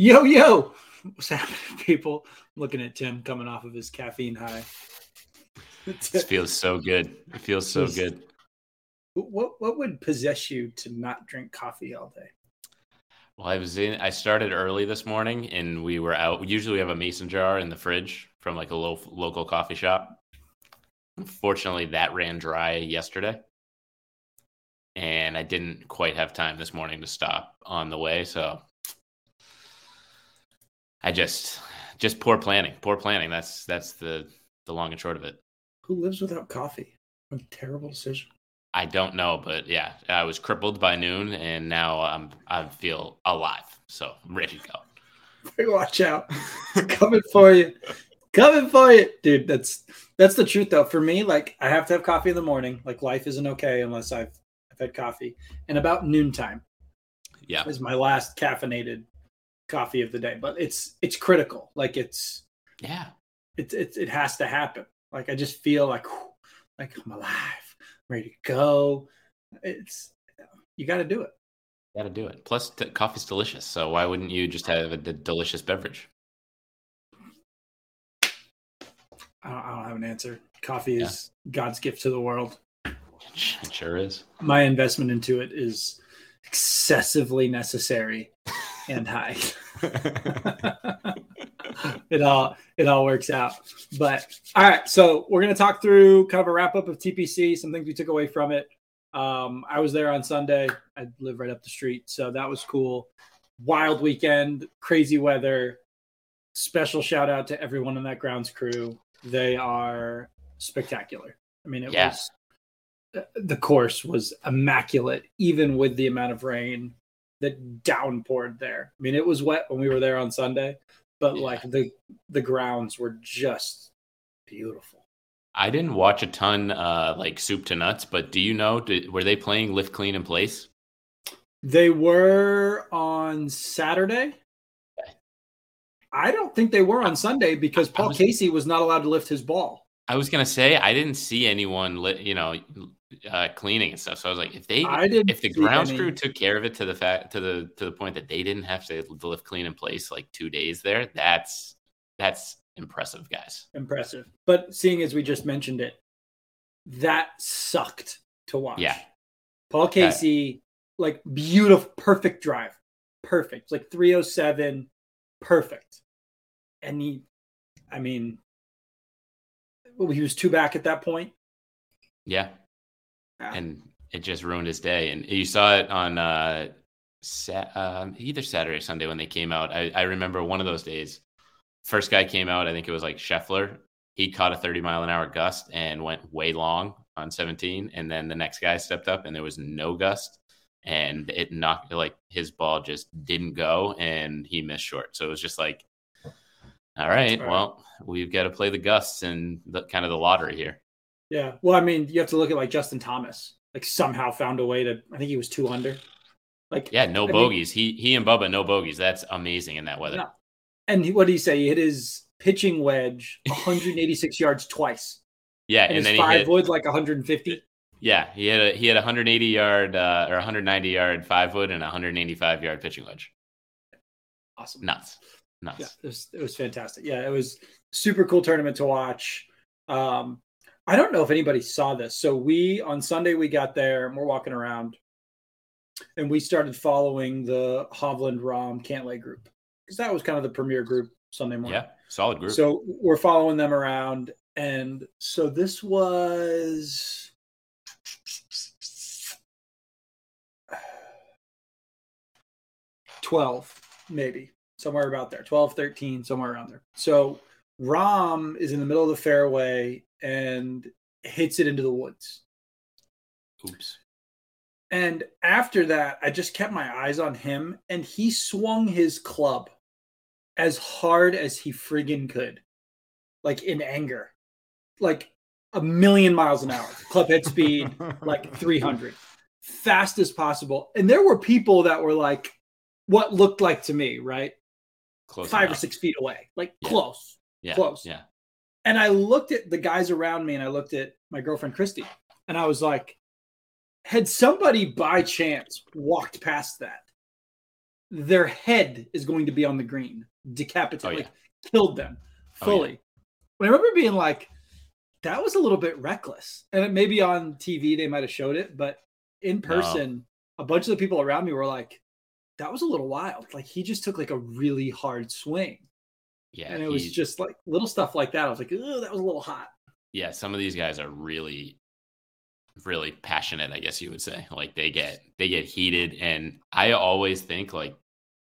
Yo, yo, what's happening, people? looking at Tim coming off of his caffeine high. This feels so good. It feels so good. What what would possess you to not drink coffee all day? Well, I was in. I started early this morning, and we were out. Usually, we have a mason jar in the fridge from like a lo- local coffee shop. Unfortunately, that ran dry yesterday, and I didn't quite have time this morning to stop on the way. So I just just poor planning. Poor planning. That's that's the the long and short of it. Who lives without coffee? A terrible decision. I don't know, but yeah, I was crippled by noon, and now I'm I feel alive, so I'm ready to go. Watch out, coming for you, coming for you, dude. That's that's the truth, though. For me, like I have to have coffee in the morning. Like life isn't okay unless I've I've had coffee, and about noontime, yeah, is my last caffeinated coffee of the day. But it's it's critical. Like it's yeah, it it, it has to happen. Like I just feel like like I'm alive, ready to go. It's you got to do it. Got to do it. Plus, t- coffee's delicious. So why wouldn't you just have a d- delicious beverage? I don't, I don't, have an answer. Coffee is yeah. God's gift to the world. It sure is. My investment into it is excessively necessary and high. it all it all works out. But all right, so we're gonna talk through kind of a wrap up of TPC, some things we took away from it. Um, I was there on Sunday. I live right up the street, so that was cool. Wild weekend, crazy weather. Special shout out to everyone in that grounds crew. They are spectacular. I mean, it yeah. was the course was immaculate, even with the amount of rain that downpoured there. I mean, it was wet when we were there on Sunday, but yeah. like the the grounds were just beautiful. I didn't watch a ton uh like soup to nuts, but do you know did, were they playing lift clean in place? They were on Saturday. I don't think they were on Sunday because Paul was, Casey was not allowed to lift his ball. I was gonna say I didn't see anyone, li- you know, uh, cleaning and stuff. So I was like, if they, if the grounds any... crew took care of it to the fact to the to the point that they didn't have to lift clean in place like two days there, that's that's impressive, guys. Impressive. But seeing as we just mentioned it, that sucked to watch. Yeah. Paul Casey, uh, like beautiful, perfect drive, perfect, like 307, perfect. And he, I mean, well, he was two back at that point. Yeah yeah. and it just ruined his day. And you saw it on uh, sa- uh, either Saturday or Sunday when they came out. I, I remember one of those days. First guy came out, I think it was like Scheffler. He caught a 30 mile an hour gust and went way long on 17. And then the next guy stepped up and there was no gust and it knocked like his ball just didn't go and he missed short. So it was just like, all right, well, we've got to play the gusts and the kind of the lottery here. Yeah. Well, I mean, you have to look at like Justin Thomas. Like somehow found a way to. I think he was two under. Like yeah, no I bogeys. Mean, he he and Bubba no bogeys. That's amazing in that weather. And he, what did he say? He hit his pitching wedge 186 yards twice. Yeah, and, and then five he hit, wood like 150. Yeah, he had a he had a 180 yard uh, or 190 yard five wood and a 185 yard pitching wedge. Awesome. Nuts. Nuts. Yeah, it was, it was fantastic. Yeah, it was super cool tournament to watch. Um, I don't know if anybody saw this. So we on Sunday we got there and we're walking around and we started following the Hovland Rahm Cantlay group because that was kind of the premier group Sunday morning. Yeah, solid group. So we're following them around, and so this was. Twelve, maybe somewhere about there. 12, 13, somewhere around there. So Rahm is in the middle of the fairway and hits it into the woods. Oops. And after that, I just kept my eyes on him and he swung his club as hard as he friggin' could, like in anger, like a million miles an hour, club head speed, like 300, fast as possible. And there were people that were like, what looked like to me, right? Close Five enough. or six feet away, like Yeah. close, Yeah. close. Yeah. And I looked at the guys around me and I looked at my girlfriend Christy and I was like, had somebody by chance walked past that, their head is going to be on the green, decapitated, oh, yeah. like killed them fully. Oh, yeah. I remember being like, that was a little bit reckless. And maybe on TV they might have showed it, but in person, no. a bunch of the people around me were like, that was a little wild. Like he just took like a really hard swing. Yeah. And it was just like little stuff like that. I was like, oh, that was a little hot. Yeah. Some of these guys are really, really passionate, I guess you would say. Like they get they get heated. And I always think like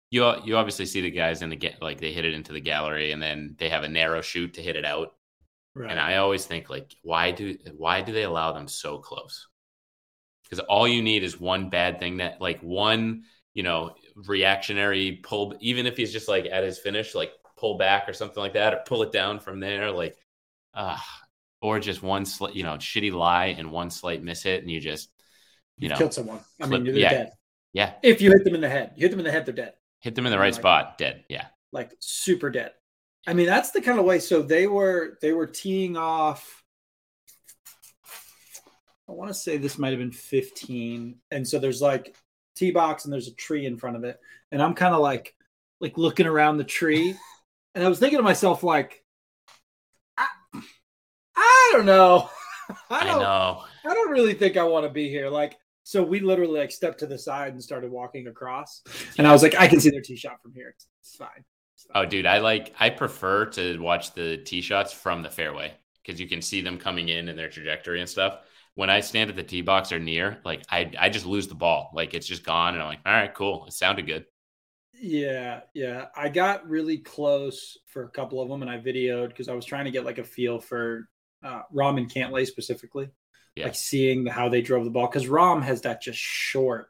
you you obviously see the guys in the get like they hit it into the gallery and then they have a narrow shoot to hit it out. Right. And I always think like why do why do they allow them so close? Because all you need is one bad thing that like one you know, reactionary pull, even if he's just like at his finish, like pull back or something like that, or pull it down from there, like, uh, or just one you know, shitty lie and one slight miss hit, and you just, you know, killed someone. I mean, they're yeah, dead. Yeah. If you hit them in the head, you hit them in the head, they're dead. Hit them in the right like, spot, dead. Yeah. Like super dead. I mean, that's the kind of way. So they were they were teeing off. I want to say this might have been 15. And so there's like tee box and there's a tree in front of it. And I'm kind of like like looking around the tree. And I was thinking to myself, like, I, I don't know. I, don't, I know. I don't really think I want to be here. Like, so we literally like stepped to the side and started walking across. And I was like, I can see their tee shot from here. It's, it's fine. It's fine. Oh, dude, I like I prefer to watch the tee shots from the fairway because you can see them coming in and their trajectory and stuff when I stand at the tee box or near, like I I just lose the ball. Like it's just gone, and I'm like, all right, cool. It sounded good. Yeah, yeah. I got really close for a couple of them, and I videoed because I was trying to get like a feel for uh, Rahm and Cantlay specifically. Yeah. Like seeing how they drove the ball because Rahm has that just short,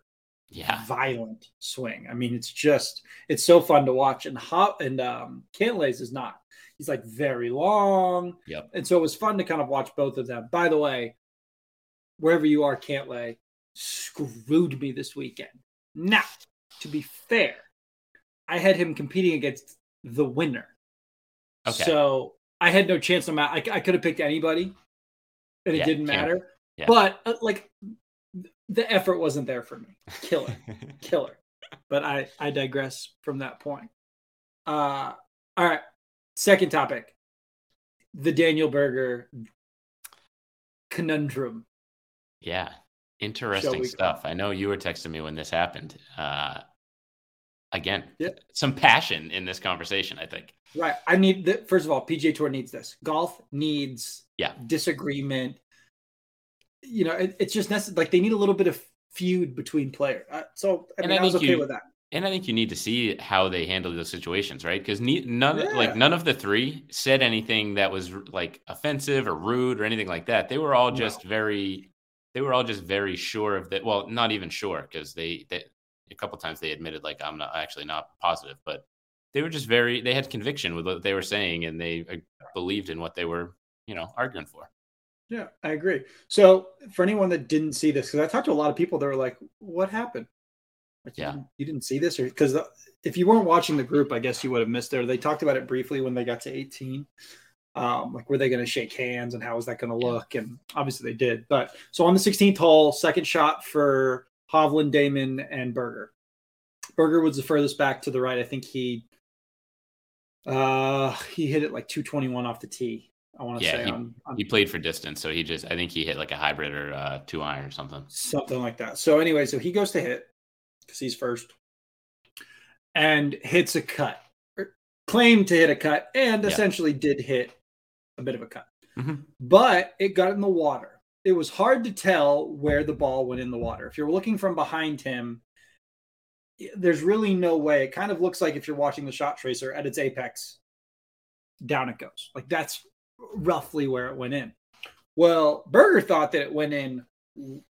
yeah, violent swing. I mean, it's just it's so fun to watch. And Hop and um, Cantlay's is not. He's like very long. Yep. And so it was fun to kind of watch both of them. By the way, wherever you are, Cantlay, screwed me this weekend. Now, to be fair, I had him competing against the winner. Okay. So I had no chance no matter. I, I could have picked anybody, and it yeah, didn't matter. Yeah. But uh, like, the effort wasn't there for me. Killer, killer. But I I digress from that point. Uh, all right. Second topic: the Daniel Berger conundrum. Yeah. Interesting stuff. I know you were texting me when this happened. Uh, again, yeah. some passion in this conversation, I think. Right. I need the, first of all, PGA Tour needs this. Golf needs yeah disagreement. You know, it, it's just necessary. Like they need a little bit of feud between players. Uh, so I, mean, I, I was okay you, with that. And I think you need to see how they handle those situations, right? Because none, yeah. like none of the three said anything that was like offensive or rude or anything like that. They were all just no. very they were all just very sure of that. Well, not even sure because they, they a couple times they admitted like I'm not actually not positive, but they were just very they had conviction with what they were saying and they uh, believed in what they were you know arguing for. Yeah, I agree. So for anyone that didn't see this, because I talked to a lot of people that were like, "What happened?" Like, yeah, you didn't, you didn't see this, or because if you weren't watching the group, I guess you would have missed it. They talked about it briefly when they got to 18 um, like were they going to shake hands and how was that going to look? And obviously they did. But so on the 16th hole, second shot for Hovland, Dahmen, and Berger. Berger was the furthest back to the right. I think he uh he hit it like 221 off the tee. I want to yeah, say he, on, on, he played for distance, so he just I think he hit like a hybrid or uh, two iron or something. Something like that. So anyway, so he goes to hit because he's first and hits a cut. Or claimed to hit a cut and yeah. essentially did hit a bit of a cut. Mm-hmm. But it got in the water. It was hard to tell where the ball went in the water. If you're looking from behind him, there's really no way. It kind of looks like if you're watching the shot tracer at its apex, down it goes. Like that's roughly where it went in. Well, Berger thought that it went in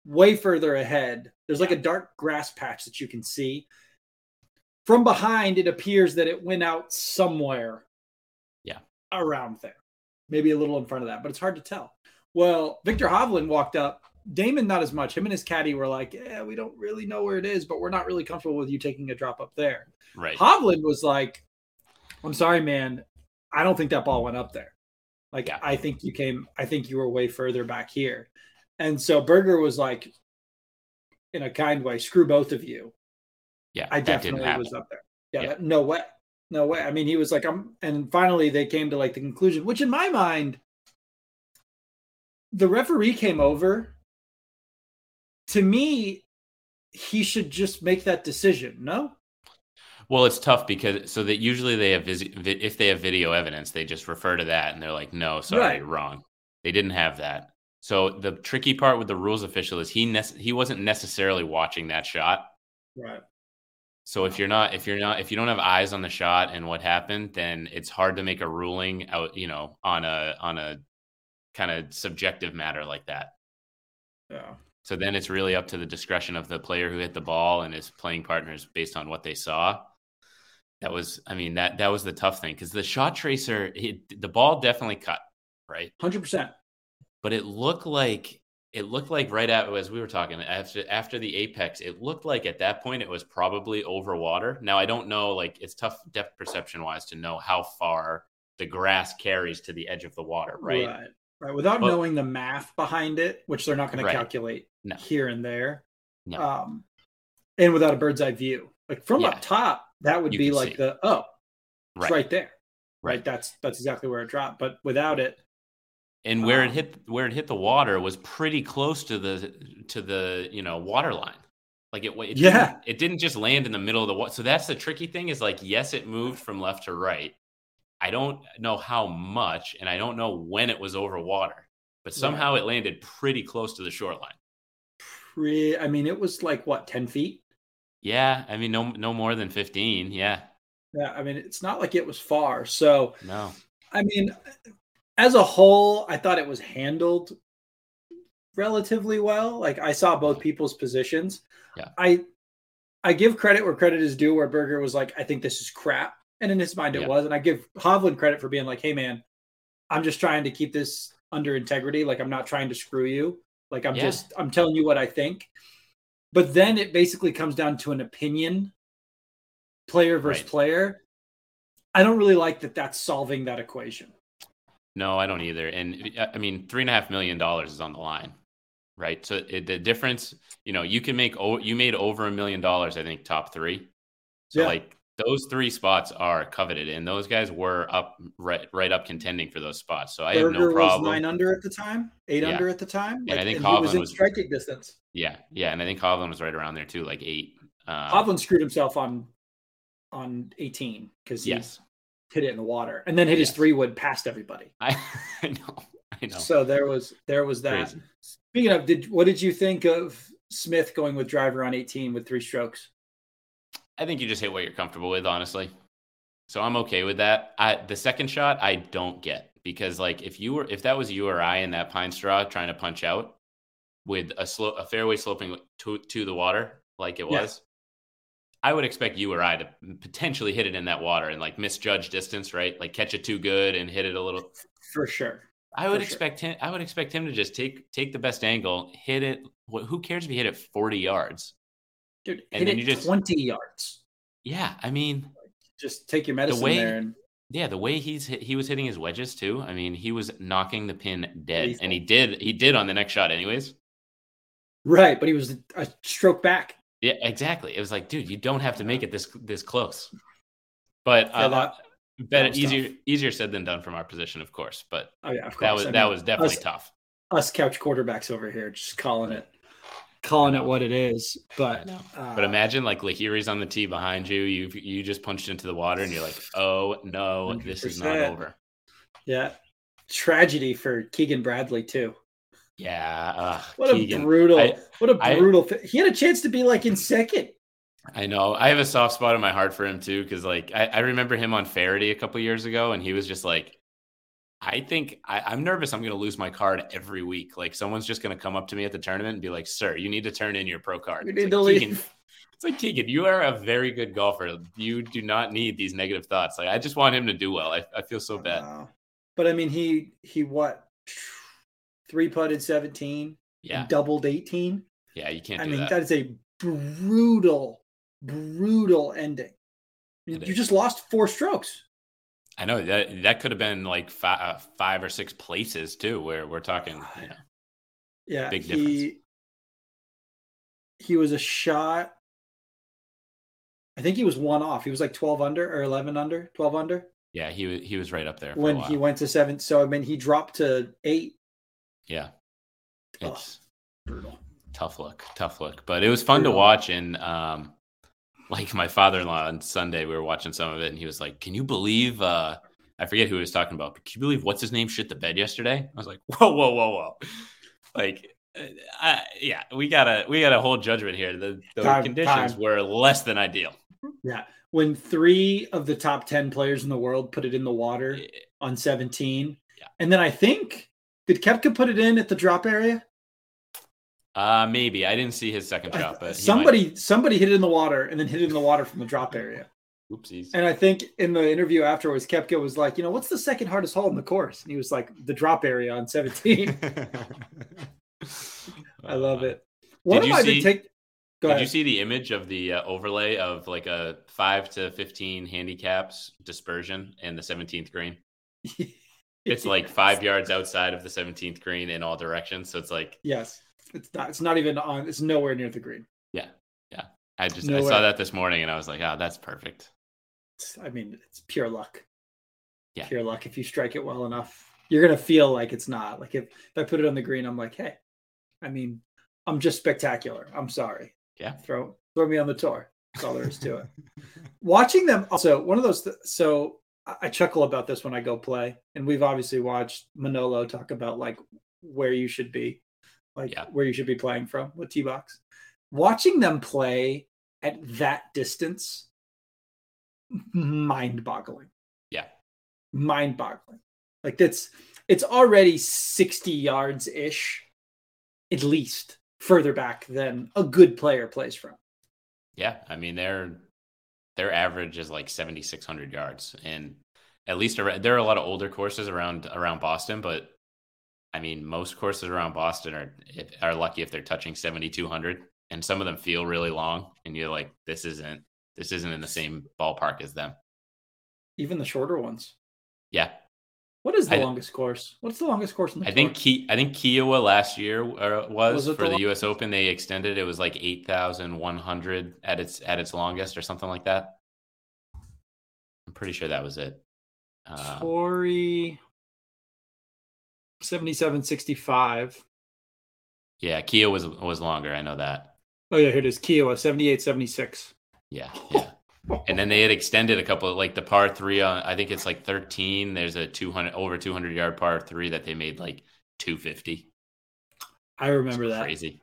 way further ahead. There's like a dark grass patch that you can see. From behind, it appears that it went out somewhere. Yeah. Around there maybe a little in front of that, but it's hard to tell. Well, Viktor Hovland walked up. Dahmen, not as much. Him and his caddy were like, "Yeah, we don't really know where it is, but we're not really comfortable with you taking a drop up there." Right. Hovland was like, "I'm sorry, man. I don't think that ball went up there. Like, yeah. I think you came. I think you were way further back here." And so Berger was like, in a kind way, "Screw both of you." Yeah, I definitely was up there. Yeah, yeah. That, no way, no way. I mean, he was like, "I'm," and finally they came to like the conclusion, which in my mind, the referee came over. To me, he should just make that decision. No. Well, it's tough because so that usually they have if they have video evidence, they just refer to that and they're like, "No, sorry, right. wrong." They didn't have that. So the tricky part with the rules official is he ne- he wasn't necessarily watching that shot. Right. So if you're not if you're not if you don't have eyes on the shot and what happened, then it's hard to make a ruling out, you know, on a on a kind of subjective matter like that. Yeah. So then it's really up to the discretion of the player who hit the ball and his playing partners based on what they saw. That was, I mean, that that was the tough thing because the shot tracer, it, the ball definitely cut, right? Hundred percent. But it looked like it looked like right at as we were talking after after the apex, it looked like at that point it was probably over water. Now I don't know, like it's tough depth perception wise to know how far the grass carries to the edge of the water, right? Right. Right. Without but, knowing the math behind it, which they're not going right. to calculate no. here and there. No. Um, and without a bird's eye view. Like from yeah. up top, that would you be like the oh, right. right there. Right. right. That's that's exactly where it dropped. But without it, and where um, it hit where it hit the water was pretty close to the to the you know water line. Like it, it yeah, didn't, it didn't just land in the middle of the water. So that's the tricky thing is like yes, it moved from left to right. I don't know how much, and I don't know when it was over water, but somehow it landed pretty close to the shoreline. Pre, I mean, it was like what ten feet. Yeah, I mean, no, no more than fifteen. Yeah. Yeah, I mean, it's not like it was far. So no, I mean, as a whole, I thought it was handled relatively well. Like I saw both mm-hmm. people's positions. Yeah. I I give credit where credit is due. Where Berger was like, I think this is crap, and in his mind it yeah. was. And I give Hovland credit for being like, Hey man, I'm just trying to keep this under integrity. Like I'm not trying to screw you. Like I'm yeah. just I'm telling you what I think. But then it basically comes down to an opinion, player versus right. player. I don't really like that. That's solving that equation. No, I don't either. And uh, I mean, three and a half million dollars is on the line, right? So it, the difference, you know, you can make over you made over a million dollars, I think, top three. So yeah. like those three spots are coveted, and those guys were up right right up contending for those spots. So I Berger have no problem. Was nine under at the time, eight yeah. under at the time, like, and I think and Hovland was in striking distance. Yeah, yeah, and I think Hovland was right around there too, like eight. Um, Hovland screwed himself on on eighteen because yes, hit it in the water and then hit yes. his three wood past everybody. I, I know. I know. So there was there was that. Crazy. Speaking of, did what did you think of Smith going with driver on 18 with three strokes? I think you just hit what you're comfortable with, honestly. So I'm okay with that. I, the second shot I don't get because like if you were if that was you or I in that pine straw trying to punch out with a slow a fairway sloping to to the water like it was, I would expect you or I to potentially hit it in that water and like misjudge distance, right? Like catch it too good and hit it a little. For sure. I would For expect sure. him. I would expect him to just take take the best angle, hit it. Who cares if you hit it forty yards, dude? And then you just twenty yards. Yeah, I mean, just take your medicine the way, there. And... Yeah, the way he's he was hitting his wedges too. I mean, he was knocking the pin dead, Lethal. and he did he did on the next shot, anyways. Right, but he was a stroke back. Yeah, exactly. It was like, dude, you don't have to make it this this close. But uh, that, better, easier tough. easier said than done from our position, of course. But oh yeah, of course. that was I that was definitely us, tough. Us couch quarterbacks over here, just calling it, calling it what it is. But uh, but imagine like Lahiri's on the tee behind you. You you just punched into the water, and you're like, oh no, 100%. this is not over. Yeah, tragedy for Keegan Bradley too. Yeah. Uh, what Keegan. a brutal, I, what a brutal. I, he had a chance to be like in second. I know. I have a soft spot in my heart for him too, because like I, I, remember him on Feherty a couple years ago, and he was just like, I think I, am nervous. I'm going to lose my card every week. Like someone's just going to come up to me at the tournament and be like, "Sir, you need to turn in your pro card." You need like, to leave. It's like Keegan, you are a very good golfer. You do not need these negative thoughts. Like I just want him to do well. I, I feel so bad. But I mean, he he what three putted 17, yeah, doubled 18. Yeah, you can't. I mean, that. that is a brutal, brutal ending. you just lost four strokes. I know that that could have been like five, uh, five or six places too, where we're talking. You know, yeah, big difference. He, he was a shot I think he was one off. He was like 12 under or 11 under, 12 under. Yeah, he was he was right up there when he went to seven. So I mean, he dropped to eight. Yeah, it's oh, brutal. Tough look, tough look, but it was fun brutal. to watch. And um, like my father-in-law on Sunday, we were watching some of it, and he was like, "Can you believe?" uh I forget who he was talking about, but can you believe what's his name shit the bed yesterday? I was like, "Whoa, whoa, whoa, whoa!" Like uh, I, yeah, we gotta we gotta hold judgment here. The, the time, conditions time. were less than ideal. Yeah, when three of the top ten players in the world put it in the water on seventeen, yeah. and then I think did Koepka put it in at the drop area? Uh maybe I didn't see his second shot, but somebody might. somebody hit it in the water and then hit it in the water from the drop area. Oopsies. And I think in the interview afterwards, Koepka was like, you know, what's the second hardest hole in the course? And he was like, the drop area on 17. I love it. What did you I see? Take... did ahead. you see the image of the uh, overlay of like a five to fifteen handicaps dispersion in the seventeenth green? it's like five yards outside of the seventeenth green in all directions. So it's like yes, it's not. It's not even on. It's nowhere near the green. Yeah, yeah. I just nowhere. I saw that this morning and I was like, oh, that's perfect. I mean, it's pure luck. Yeah, pure luck. If you strike it well enough, you're gonna feel like it's not. Like if, if I put it on the green, I'm like, hey, I mean, I'm just spectacular. I'm sorry. Yeah. Throw throw me on the tour. That's all there is to it. Watching them also one of those. Th- so I chuckle about this when I go play, and we've obviously watched Manolo talk about like where you should be, like yeah. where you should be playing from with T box. Watching them play at that distance, mind boggling. Yeah, mind boggling. Like that's it's already sixty yards ish at least further back than a good player plays from. Yeah, I mean their their average is like 7600 yards and at least there are a lot of older courses around around Boston, but I mean most courses around Boston are are lucky if they're touching 7200 and some of them feel really long and you're like this isn't this isn't in the same ballpark as them. Even the shorter ones. Yeah, what is the I, longest course? What's the longest course in the I think Ki- I think Kiawah last year uh, was, was for the, the US Open. They extended it was like 8,100 at its at its longest or something like that. I'm pretty sure that was it. Uh, Torrey 7765. Yeah, Kiawah was was longer. I know that. Oh yeah, here it is. Kiawah 7876. Yeah, yeah and then they had extended a couple of, like the par three on I think it's like 13. There's a 200 over 200 yard par three that they made like 250. I remember that. Crazy.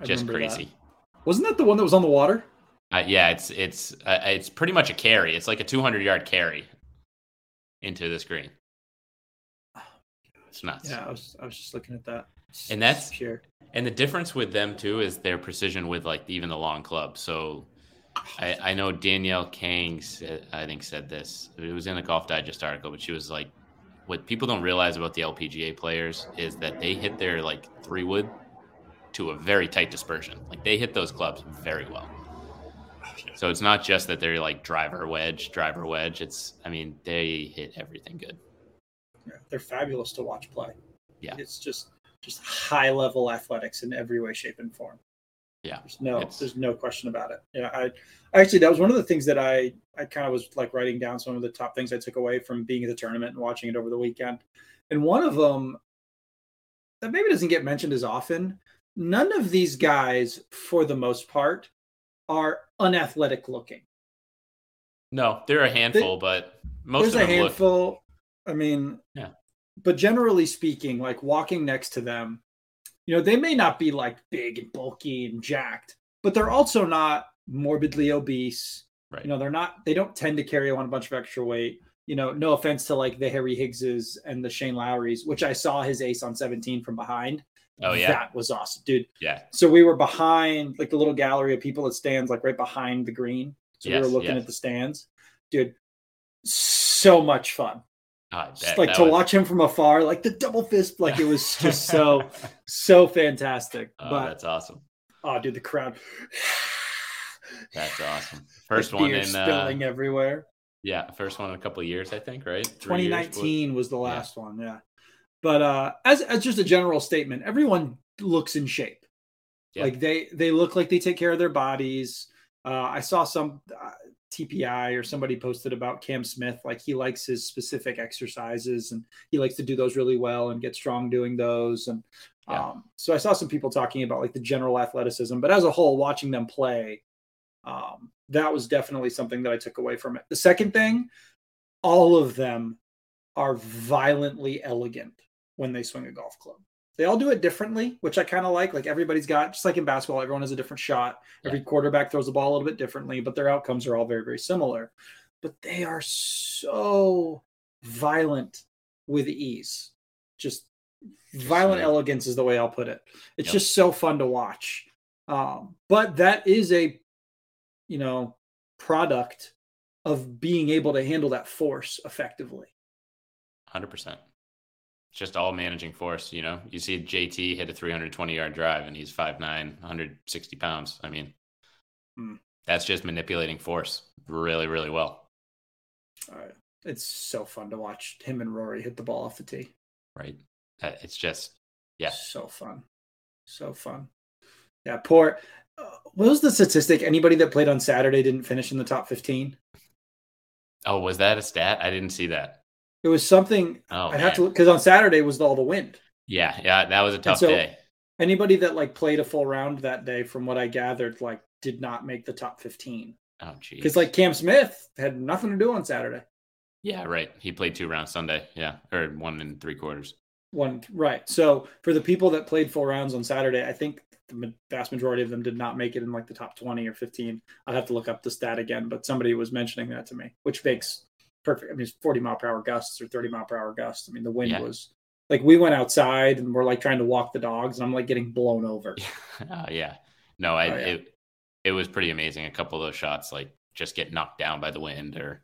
I Just crazy. That. Wasn't that the one that was on the water? Uh, yeah, it's it's uh, it's pretty much a carry. It's like a 200 yard carry into the screen. It's nuts. Yeah, I was I was just looking at that. It's and that's pure. And the difference with them too is their precision with like even the long club. So I, I know Danielle Kang, said, I think, said this. It was in a Golf Digest article, but she was like, "What people don't realize about the LPGA players is that they hit their like three wood to a very tight dispersion. Like they hit those clubs very well. So it's not just that they're like driver wedge, driver wedge. It's, I mean, they hit everything good. They're fabulous to watch play. Yeah, it's just just high level athletics in every way, shape, and form. Yeah. There's no it's... there's no question about it. Yeah, I actually that was one of the things that I I kind of was like writing down some of the top things I took away from being at the tournament and watching it over the weekend. And one of them that maybe doesn't get mentioned as often, none of these guys for the most part are unathletic looking. No, they're a handful, they, but most there's of them a handful. Look... I mean, yeah. But generally speaking, like walking next to them, you know, they may not be like big and bulky and jacked, but they're also not morbidly obese. Right. You know, they're not, they don't tend to carry on a bunch of extra weight. You know, no offense to like the Harry Higgses and the Shane Lowrys, which I saw his ace on 17 from behind. Oh yeah, that was awesome, dude. Yeah. So we were behind like the little gallery of people that stands like right behind the green. So yes, we were looking yes. at the stands, dude. So much fun. Oh, like to was... watch him from afar, like the double fist, like it was just so so fantastic. Oh, but that's awesome. Oh, dude, the crowd. That's awesome. First one in spilling uh, everywhere. Yeah, first one in a couple of years, I think. Right. Three 2019 was the last yeah. one. Yeah, but uh, as as just a general statement, everyone looks in shape. Yeah. Like they they look like they take care of their bodies. Uh, I saw some uh, TPI or somebody posted about Cam Smith, like he likes his specific exercises and he likes to do those really well and get strong doing those. And yeah. um, so I saw some people talking about like the general athleticism, but as a whole, watching them play, um, that was definitely something that I took away from it. The second thing, all of them are violently elegant when they swing a golf club. They all do it differently, which I kind of like. Like everybody's got, just like in basketball, everyone has a different shot. Every yeah. quarterback throws the ball a little bit differently, but their outcomes are all very, very similar. But they are so violent with ease. Just violent elegance is the way I'll put it. It's yep. just so fun to watch. Um, but that is a, you know, product of being able to handle that force effectively. 100% just all managing force. You know, you see JT hit a 320 yard drive and he's 5'9, 160 pounds. I mean, hmm. that's just manipulating force really, really well. All right. It's so fun to watch him and Rory hit the ball off the tee. Right. Uh, it's just, yeah. So fun. So fun. Yeah. Poor. Uh, what was the statistic? Anybody that played on Saturday didn't finish in the top 15? Oh, was that a stat? I didn't see that. It was something oh, I'd have to because on Saturday was all the wind. Yeah, yeah, that was a tough so day. Anybody that like played a full round that day, from what I gathered, like did not make the top fifteen. Oh, geez. Because like Cam Smith had nothing to do on Saturday. Yeah, right. He played two rounds Sunday. Yeah, or one and three quarters. One right. So for the people that played full rounds on Saturday, I think the vast majority of them did not make it in like the top 20 or 15. I'd have to look up the stat again, but somebody was mentioning that to me, which makes perfect. I mean, it's 40 mile per hour gusts or 30 mile per hour gusts. I mean, the wind yeah. was like we went outside and we're like trying to walk the dogs, and I'm like getting blown over. uh, yeah, no, I oh, yeah. it it was pretty amazing. A couple of those shots like just get knocked down by the wind, or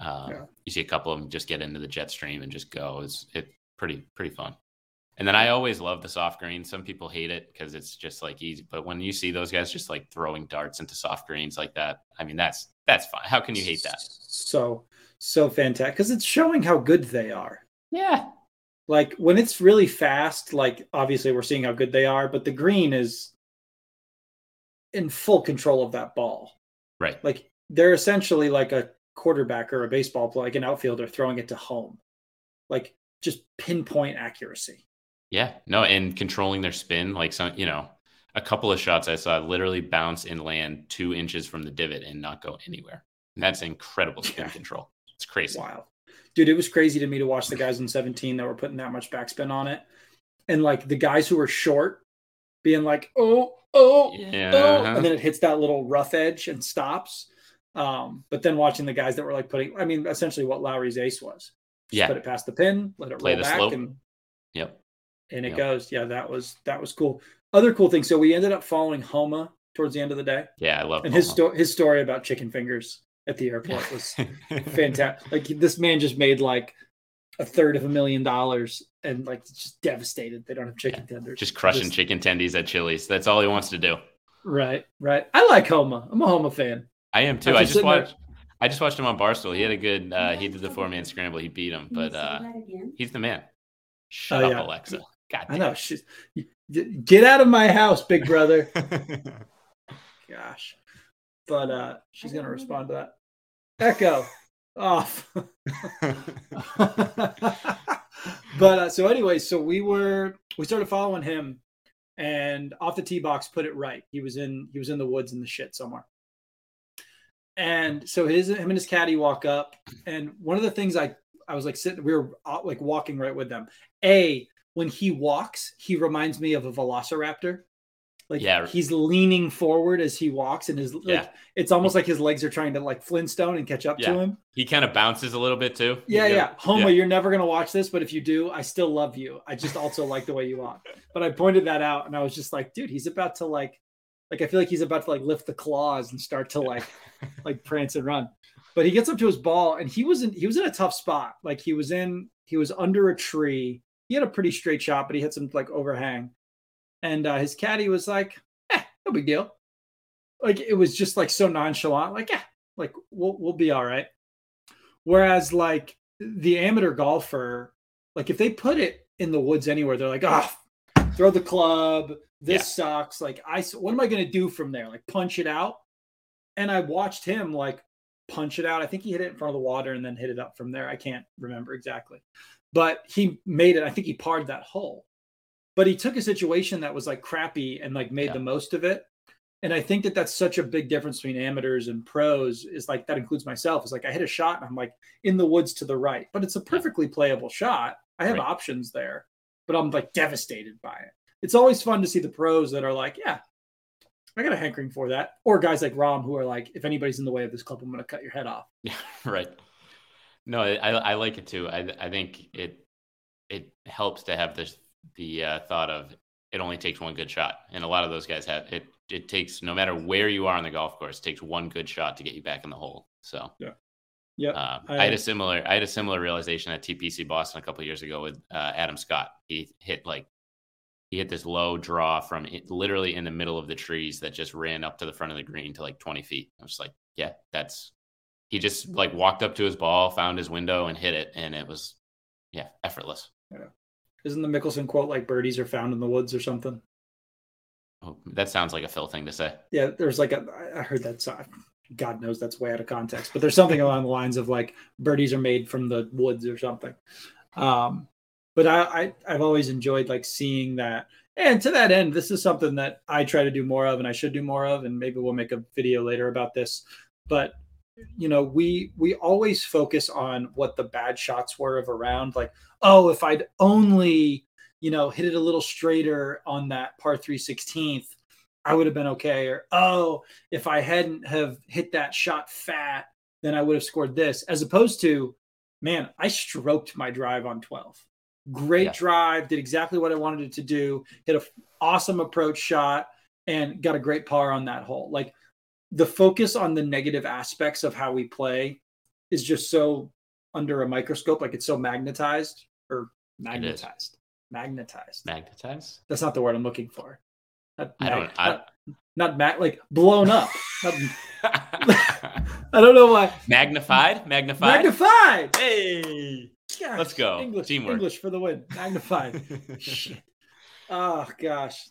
um, yeah. you see a couple of them just get into the jet stream and just go. It's it pretty pretty fun. And then I always love the soft green. Some people hate it because it's just like easy, but when you see those guys just like throwing darts into soft greens like that, I mean that's that's fine. How can you hate that? So so fantastic because it's showing how good they are. Yeah. Like when it's really fast, like obviously we're seeing how good they are, but the green is in full control of that ball. Right. Like they're essentially like a quarterback or a baseball player, like an outfielder throwing it to home. Like just pinpoint accuracy. Yeah. No, and controlling their spin, like some, you know, a couple of shots I saw literally bounce and land two inches from the divot and not go anywhere. And that's incredible spin yeah. control. It's crazy. Wild. Dude, it was crazy to me to watch the guys in 17 that were putting that much backspin on it. And like the guys who were short being like, oh, oh, yeah. oh. And then it hits that little rough edge and stops. Um, but then watching the guys that were like putting, I mean, essentially what Lowry's ace was. Just yeah. Put it past the pin, let it Play roll back. Slope. And, yep. And it yep. goes. Yeah, that was that was cool. Other cool thing. So we ended up following Homa towards the end of the day. Yeah, I love and Homa. his story his story about chicken fingers at the airport was fantastic. Like this man just made like a third of a million dollars and like just devastated. They don't have chicken yeah, tenders. Just crushing just, chicken tendies at Chili's. That's all he wants to do. Right, right. I like Homa. I'm a Homa fan. I am too. I just, watched. There. I just watched him on Barstool. He had a good. Uh, he did the four man scramble. He beat him, but uh, he's the man. Shut oh, up. Alexa. God, damn. I know. She's, get out of my house, big brother. Gosh, but uh, she's gonna respond to that. Echo off. but uh, so anyway, so we were we started following him, and off the tee box put it right. He was in he was in the woods in the shit somewhere. And so his him and his caddy walk up, and one of the things I I was like sitting, we were uh, like walking right with them. A when he walks, he reminds me of a velociraptor. Like yeah. he's leaning forward as he walks, and his like, yeah. it's almost like his legs are trying to like Flintstone and catch up yeah. to him. He kind of bounces a little bit too. Yeah, yeah. Homa, yeah. you're never gonna watch this, but if you do, I still love you. I just also like the way you walk. But I pointed that out, and I was just like, dude, he's about to like, like I feel like he's about to like lift the claws and start to like, like prance and run. But he gets up to his ball, and he was in he was in a tough spot. Like he was in he was under a tree. He had a pretty straight shot, but he had some like overhang. And uh, his caddy was like, no big deal. Like it was just like so nonchalant, like, yeah, like we'll we'll be all right. Whereas like the amateur golfer, like if they put it in the woods anywhere, they're like, oh, throw the club. This yeah. sucks. Like I, what am I going to do from there? Like punch it out. And I watched him like punch it out. I think he hit it in front of the water and then hit it up from there. I can't remember exactly. But he made it. I think he parred that hole. But he took a situation that was like crappy and like made yeah. the most of it. And I think that that's such a big difference between amateurs and pros is like that includes myself. Is like I hit a shot and I'm like in the woods to the right, but it's a perfectly playable shot. I have right. options there, but I'm like devastated by it. It's always fun to see the pros that are like, yeah, I got a hankering for that. Or guys like Rahm who are like, if anybody's in the way of this club, I'm going to cut your head off. Yeah, right. No, I, I like it too. I I think it it helps to have this the uh, thought of it only takes one good shot, and a lot of those guys have it. It takes no matter where you are on the golf course, it takes one good shot to get you back in the hole. So yeah, yeah. Uh, I, I, had a similar I had a similar realization at TPC Boston a couple years ago with uh, Adam Scott. He hit like he hit this low draw from it, literally in the middle of the trees that just ran up to the front of the green to like 20 feet. I was like, yeah, that's he just like walked up to his ball, found his window, and hit it, and it was yeah, effortless. Yeah. Isn't the Mickelson quote like birdies are found in the woods or something? Oh, that sounds like a Phil thing to say. Yeah, there's like a I heard that song. God knows that's way out of context, but there's something along the lines of like birdies are made from the woods or something. Um, but I, I I've always enjoyed like seeing that. And to that end, this is something that I try to do more of, and I should do more of. And maybe we'll make a video later about this. But you know, we we always focus on what the bad shots were of around. Like, oh, if I'd only you know hit it a little straighter on that par three sixteenth, I would have been okay. Or oh, if I hadn't have hit that shot fat, then I would have scored this. As opposed to, man, I stroked my drive on twelve Great yeah. drive, did exactly what I wanted it to do, hit an awesome approach shot, and got a great par on that hole. Like the focus on the negative aspects of how we play is just so under a microscope, like it's so magnetized or magnetized. Magnetized. Magnetized? That's not the word I'm looking for. Not I don't I, not, not mag, like blown up. not, I don't know why. Magnified? Magnified? Magnified. Hey. Gosh, Let's go. English, Teamwork. English for the win. Magnified. Shit. Oh gosh.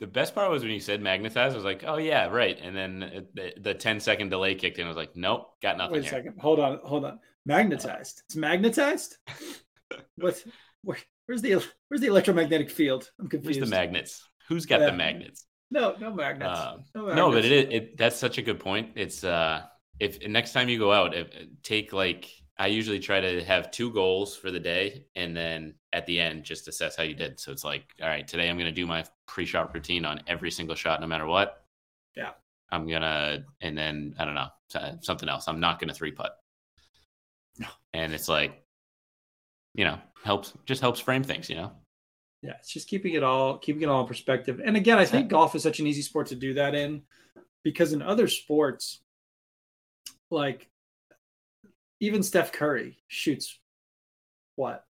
The best part was when you said magnetized. I was like, oh yeah, right. And then the, the 10 second delay kicked in. I was like, nope, got nothing. Wait a here. second. Hold on. Hold on. Magnetized. It's magnetized. what? Where, where's the where's the electromagnetic field? I'm confused. Where's the magnets? Who's got the magnets? No, no magnets. Uh, no, magnets. no, but it, it that's such a good point. It's uh, if next time you go out, if, take like I usually try to have two goals for the day and then at the end just assess how you did. So it's like, all right, today I'm going to do my pre-shot routine on every single shot no matter what. Yeah. I'm going to and then I don't know, something else. I'm not going to three putt. No. And it's like you know, helps just helps frame things, you know. Yeah, it's just keeping it all keeping it all in perspective. And again, I think golf is such an easy sport to do that in because in other sports like even Steph Curry shoots what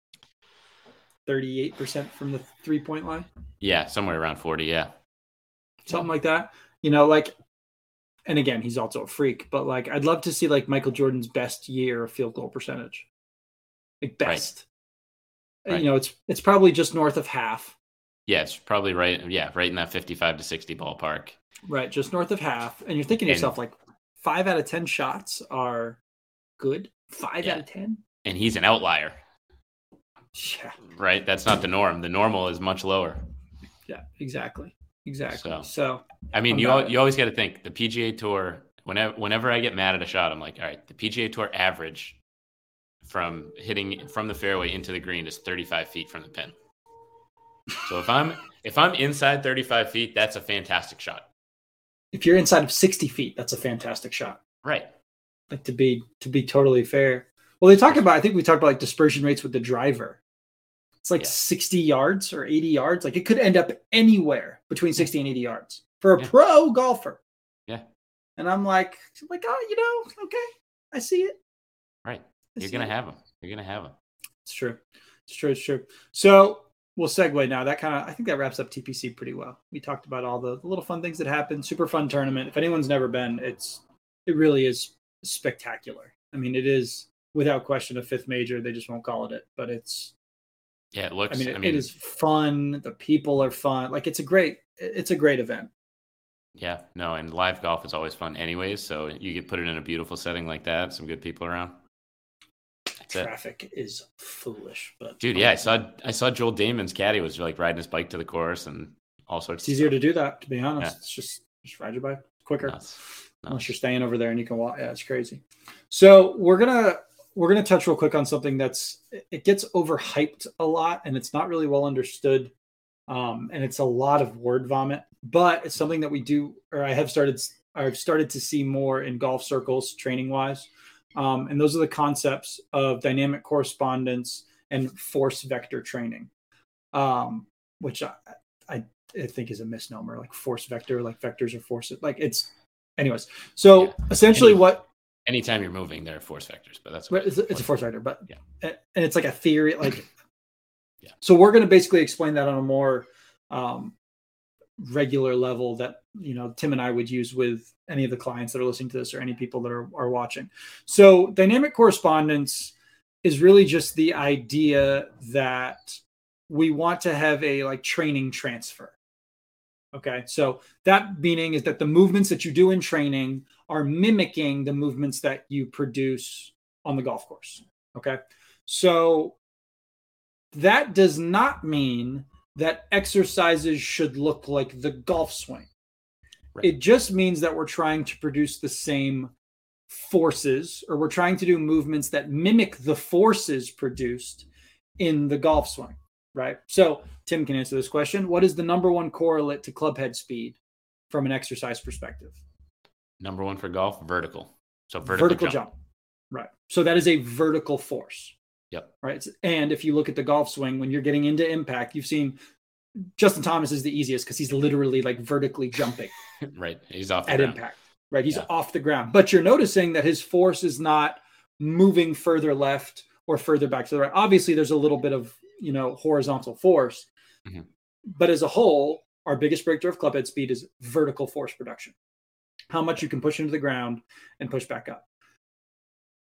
38% from the three point line. Yeah, somewhere around 40. Yeah. Something like that. You know, like, and again, he's also a freak, but like, I'd love to see like Michael Jordan's best year of field goal percentage. Like, best. Right. Right. You know, it's it's probably just north of half. Yeah, it's probably right. Yeah, right in that 55 to 60 ballpark. Right, just north of half. And you're thinking to yourself, like, five out of 10 shots are good. Five yeah. out of ten. And he's an outlier. Yeah. Right? That's not the norm. The normal is much lower. Yeah, exactly. Exactly. So, so I mean, I'm you you always got to think the PGA Tour. Whenever whenever I get mad at a shot, I'm like, all right, the PGA Tour average from hitting from the fairway into the green is 35 feet from the pin. So if I'm if I'm inside 35 feet, that's a fantastic shot. If you're inside of 60 feet, that's a fantastic shot. Right like to be to be totally fair. Well, they talk about I think we talked about like dispersion rates with the driver. It's like yeah. 60 yards or 80 yards. Like it could end up anywhere between 60 and 80 yards for a yeah. pro golfer. Yeah. And I'm like, like, oh, you know, okay, I see it. Right. I You're gonna it. have them. You're gonna have them. It's true. It's true. It's true. So we'll segue now. That kind of I think that wraps up TPC pretty well. We talked about all the, the little fun things that happen. Super fun tournament. If anyone's never been, it's it really is spectacular. I mean, it is without question a fifth major. They just won't call it it, but it's yeah, it looks. I mean, it, I mean, it is fun. The people are fun. Like it's a great, it's a great event. Yeah, no, and live golf is always fun, anyways. So you get put it in a beautiful setting like that, some good people around. That's Traffic it. is foolish, but dude, yeah, I saw I saw Joel Dahmen's caddy was like riding his bike to the course and all sorts. It's easier stuff. to do that, to be honest. Yeah. It's just just ride your bike quicker, Nuts. Unless you're staying over there and you can walk. Yeah, it's crazy. So we're gonna we're gonna touch real quick on something that's it gets overhyped a lot and it's not really well understood um, and it's a lot of word vomit. But it's something that we do, or I have started, I've started to see more in golf circles, training wise, um, and those are the concepts of dynamic correspondence and force vector training, um, which I, I, I think is a misnomer. Like force vector, like vectors are forces, like it's, anyways. So yeah. essentially, Any, what anytime you're moving, there are force vectors, but that's it's, it's a force vector, but yeah, and it's like a theory, like yeah. So we're going to basically explain that on a more um, regular level that you know Tim and I would use with any of the clients that are listening to this or any people that are, are watching. So dynamic correspondence is really just the idea that we want to have a like training transfer. Okay. So that meaning is that the movements that you do in training are mimicking the movements that you produce on the golf course. Okay. So that does not mean that exercises should look like the golf swing. Right. It just means that we're trying to produce the same forces or we're trying to do movements that mimic the forces produced in the golf swing, right? So, Tim can answer this question. What is the number one correlate to club head speed from an exercise perspective? Number one for golf, vertical. So, vertical, vertical jump. jump. Right. So, that is a vertical force. Yep. Right. And if you look at the golf swing, when you're getting into impact, you've seen Justin Thomas is the easiest because he's literally like vertically jumping. right. He's off at ground. impact. Right. He's yeah. off the ground. But you're noticing that his force is not moving further left or further back to the right. Obviously, there's a little bit of you know horizontal force, mm-hmm. but as a whole, our biggest predictor of clubhead speed is vertical force production. How much you can push into the ground and push back up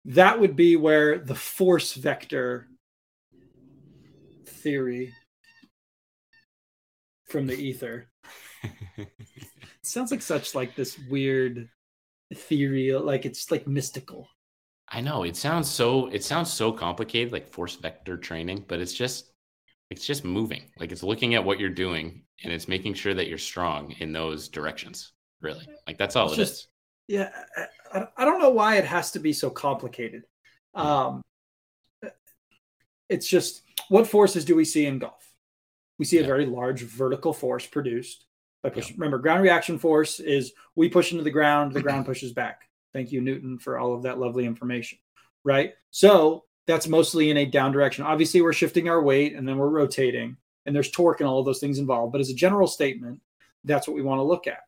that would be where the force vector theory from the ether sounds like such like this weird theory like it's like mystical i know it sounds so it sounds so complicated like force vector training but it's just it's just moving like it's looking at what you're doing and it's making sure that you're strong in those directions really like that's all it's it just, is. yeah I, I don't know why it has to be so complicated. Um, it's just what forces do we see in golf? We see yeah. a very large vertical force produced by push. Yeah. Remember, ground reaction force is we push into the ground, the ground pushes back. Thank you, Newton, for all of that lovely information. Right. So that's mostly in a down direction. Obviously, we're shifting our weight and then we're rotating, and there's torque and all of those things involved. But as a general statement, that's what we want to look at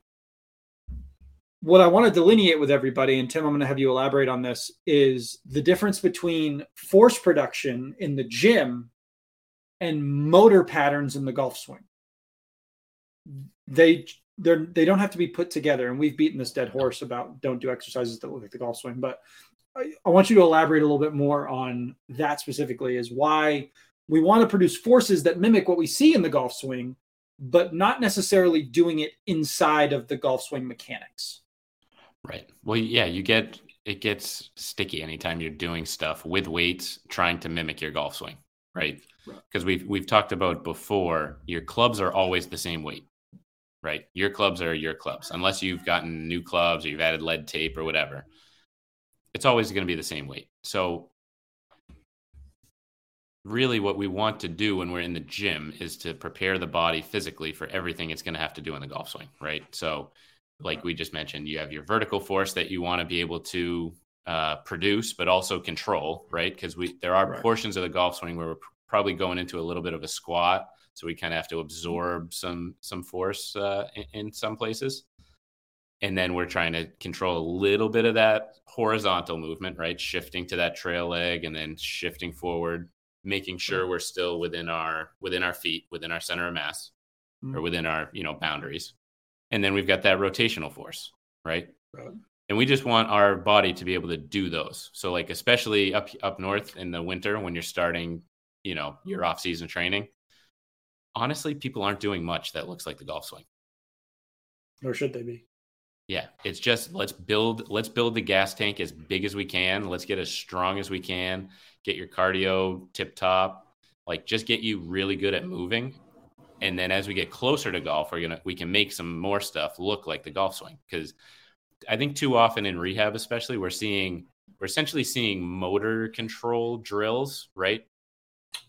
what I want to delineate with everybody, and Tim, I'm going to have you elaborate on this, is the difference between force production in the gym and motor patterns in the golf swing. They they're they don't have to be put together, and we've beaten this dead horse about don't do exercises that look like the golf swing. But I, I want you to elaborate a little bit more on that specifically, is why we want to produce forces that mimic what we see in the golf swing, but not necessarily doing it inside of the golf swing mechanics. Right. Well, yeah, you get it gets sticky anytime you're doing stuff with weights trying to mimic your golf swing, right? Because right. we've we've talked about before, your clubs are always the same weight. Right? Your clubs are your clubs unless you've gotten new clubs or you've added lead tape or whatever. It's always going to be the same weight. So really what we want to do when we're in the gym is to prepare the body physically for everything it's going to have to do in the golf swing, right? So like we just mentioned, you have your vertical force that you want to be able to uh, produce, but also control, right? Because we there are right. portions of the golf swing where we're probably going into a little bit of a squat, so we kind of have to absorb some some force uh, in, in some places, and then we're trying to control a little bit of that horizontal movement, right? Shifting to that trail leg and then shifting forward, making sure we're still within our within our feet, within our center of mass, mm-hmm. or within our you know boundaries and then we've got that rotational force, right? right? And we just want our body to be able to do those. So like especially up up north in the winter when you're starting, you know, your off season training, honestly, people aren't doing much that looks like the golf swing. Or should they be. Yeah, it's just let's build let's build the gas tank as big as we can. Let's get as strong as we can. Get your cardio tip top. Like just get you really good at moving. And then as we get closer to golf, we're gonna we can make some more stuff look like the golf swing. Because I think too often in rehab, especially, we're seeing we're essentially seeing motor control drills, right?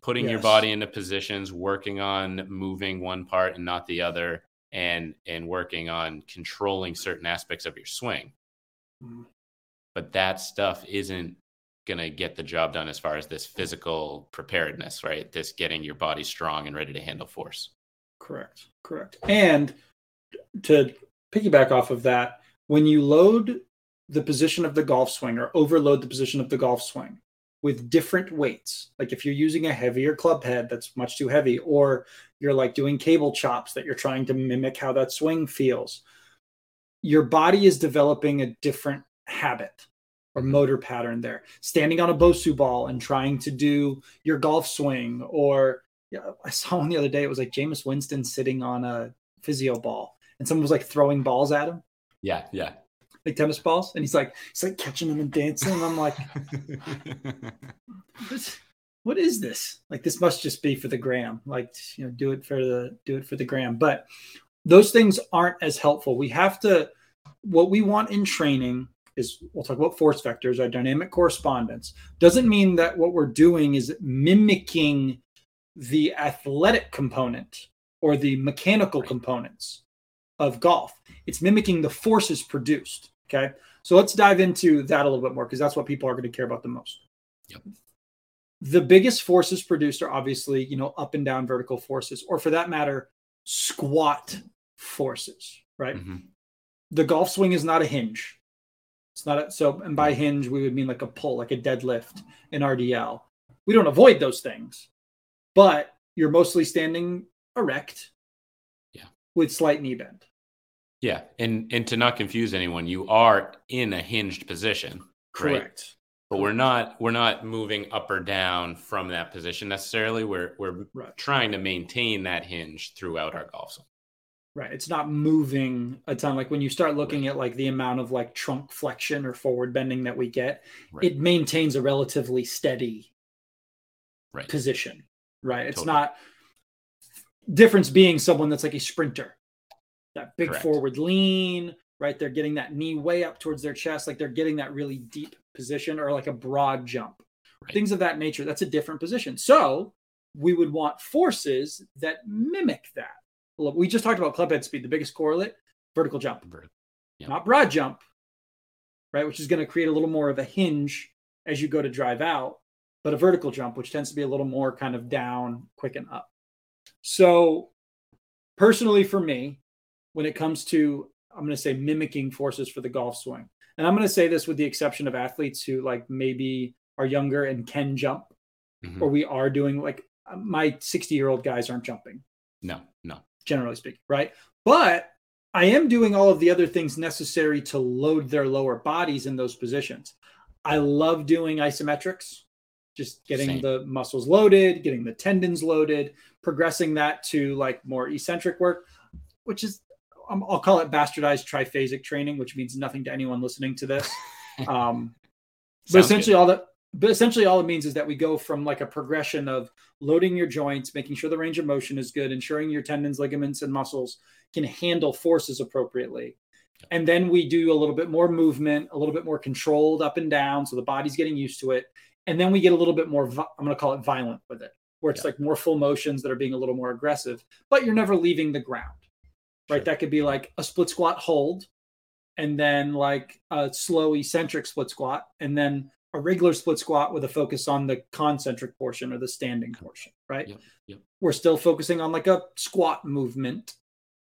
Putting yes. your body into positions, working on moving one part and not the other and and working on controlling certain aspects of your swing. Mm-hmm. But that stuff isn't going to get the job done as far as this physical preparedness, right? This getting your body strong and ready to handle force. Correct. Correct. And to piggyback off of that, when you load the position of the golf swing or overload the position of the golf swing, with different weights. Like if you're using a heavier club head that's much too heavy, or you're like doing cable chops that you're trying to mimic how that swing feels, your body is developing a different habit or mm-hmm. motor pattern there. Standing on a Bosu ball and trying to do your golf swing, or yeah, I saw one the other day. It was like Jameis Winston sitting on a physio ball, and someone was like throwing balls at him. Yeah, yeah like tennis balls, and he's like he's like catching them and dancing. And I'm like, what, what is this? Like this must just be for the gram. Like you know, do it for the do it for the gram. But those things aren't as helpful. We have to what we want in training is we'll talk about force vectors, our dynamic correspondence. Doesn't mean that what we're doing is mimicking the athletic component or the mechanical components of golf. It's mimicking the forces produced. Okay. So let's dive into that a little bit more because that's what people are going to care about the most. Yep. The biggest forces produced are obviously, you know, up and down vertical forces, or for that matter, squat forces, right? Mm-hmm. The golf swing is not a hinge. It's not a, so, and by hinge, we would mean like a pull, like a deadlift, an RDL. We don't avoid those things, but you're mostly standing erect yeah. with slight knee bend. Yeah, and and to not confuse anyone, you are in a hinged position. Correct. Right? But we're not we're not moving up or down from that position necessarily. We're we're right. trying to maintain that hinge throughout our golf swing. Right. It's not moving a ton. Like when you start looking right. at like the amount of like trunk flexion or forward bending that we get, right. it maintains a relatively steady right. position. Right. It's not difference being someone that's like a sprinter that big Correct. forward lean, right? They're getting that knee way up towards their chest, like they're getting that really deep position or like a broad jump, right. things of that nature. That's a different position. So we would want forces that mimic that. We just talked about club head speed, the biggest correlate, vertical jump, yep. not broad jump, right? Which is going to create a little more of a hinge as you go to drive out, but a vertical jump, which tends to be a little more kind of down, quick and up. So, personally, for me, when it comes to I'm going to say mimicking forces for the golf swing. And I'm going to say this with the exception of athletes who like maybe are younger and can jump, mm-hmm. or we are doing like my 60 year old guys aren't jumping. No, no. Generally speaking, right? But I am doing all of the other things necessary to load their lower bodies in those positions. I love doing isometrics, just getting Same. the muscles loaded, getting the tendons loaded, progressing that to like more eccentric work, which is I'll call it bastardized triphasic training, which means nothing to anyone listening to this. Um, but essentially, good. all that but essentially all it means is that we go from like a progression of loading your joints, making sure the range of motion is good, ensuring your tendons, ligaments, and muscles can handle forces appropriately. And then we do a little bit more movement, a little bit more controlled up and down, so the body's getting used to it. And then we get a little bit more, I'm going to call it violent with it, where it's yeah. like more full motions that are being a little more aggressive, but you're never leaving the ground right? Sure. That could be like a split squat hold, and then like a slow eccentric split squat, and then a regular split squat with a focus on the concentric portion or the standing portion, right? Yep, yep. We're still focusing on like a squat movement,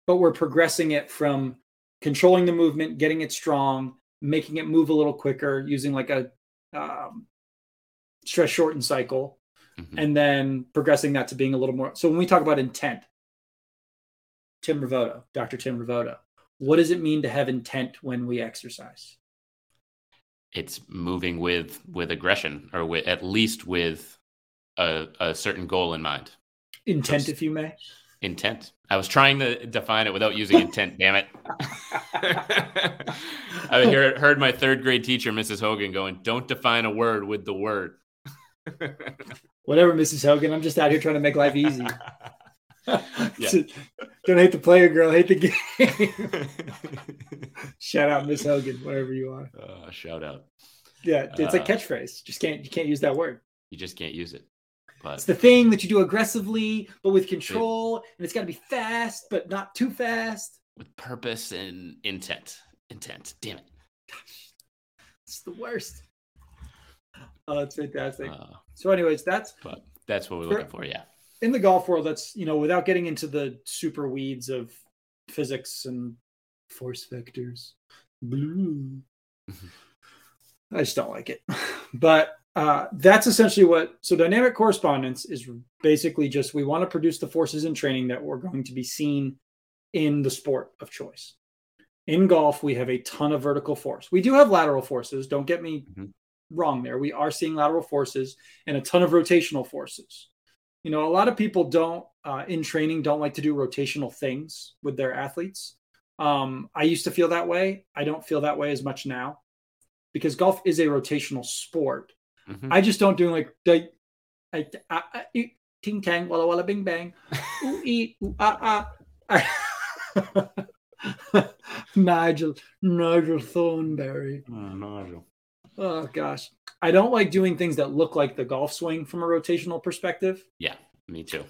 but we're progressing it from controlling the movement, getting it strong, making it move a little quicker using like a um, stretch shortened cycle, mm-hmm. and then progressing that to being a little more. So when we talk about intent, Tim Ravoda, Dr. Tim Ravoda. What does it mean to have intent when we exercise? It's moving with with aggression, or with, at least with a, a certain goal in mind. Intent, so, if you may. Intent. I was trying to define it without using intent. damn it! I heard, heard my third grade teacher, Mrs. Hogan, going, "Don't define a word with the word." Whatever, Mrs. Hogan. I'm just out here trying to make life easy. Don't hate the player, girl. Hate the game. shout out, Miss Hogan, wherever you are. Uh, shout out. Yeah, it's uh, a catchphrase. Just can't you can't use that word. You just can't use it. But it's the thing that you do aggressively, but with control, and it's got to be fast, but not too fast. With purpose and intent. Intent. Damn it. Gosh, It's the worst. Oh, it's fantastic. Uh, so, anyways, that's but that's what we're looking for. Yeah. In the golf world, that's you know, without getting into the super weeds of physics and force vectors. Blue. I just don't like it. But uh, that's essentially what so dynamic correspondence is basically just we want to produce the forces in training that we're going to be seen in the sport of choice in golf we have a ton of vertical force we do have lateral forces don't get me mm-hmm. wrong there we are seeing lateral forces and a ton of rotational forces you know a lot of people don't uh, in training don't like to do rotational things with their athletes um, i used to feel that way i don't feel that way as much now because golf is a rotational sport Mm-hmm. I just don't do like the I, I, I, ting tang walla walla bing bang ooh ee ooh ah ah. Nigel Nigel Thornberry. Oh, Nigel. Oh gosh. I don't like doing things that look like the golf swing from a rotational perspective. Yeah, me too.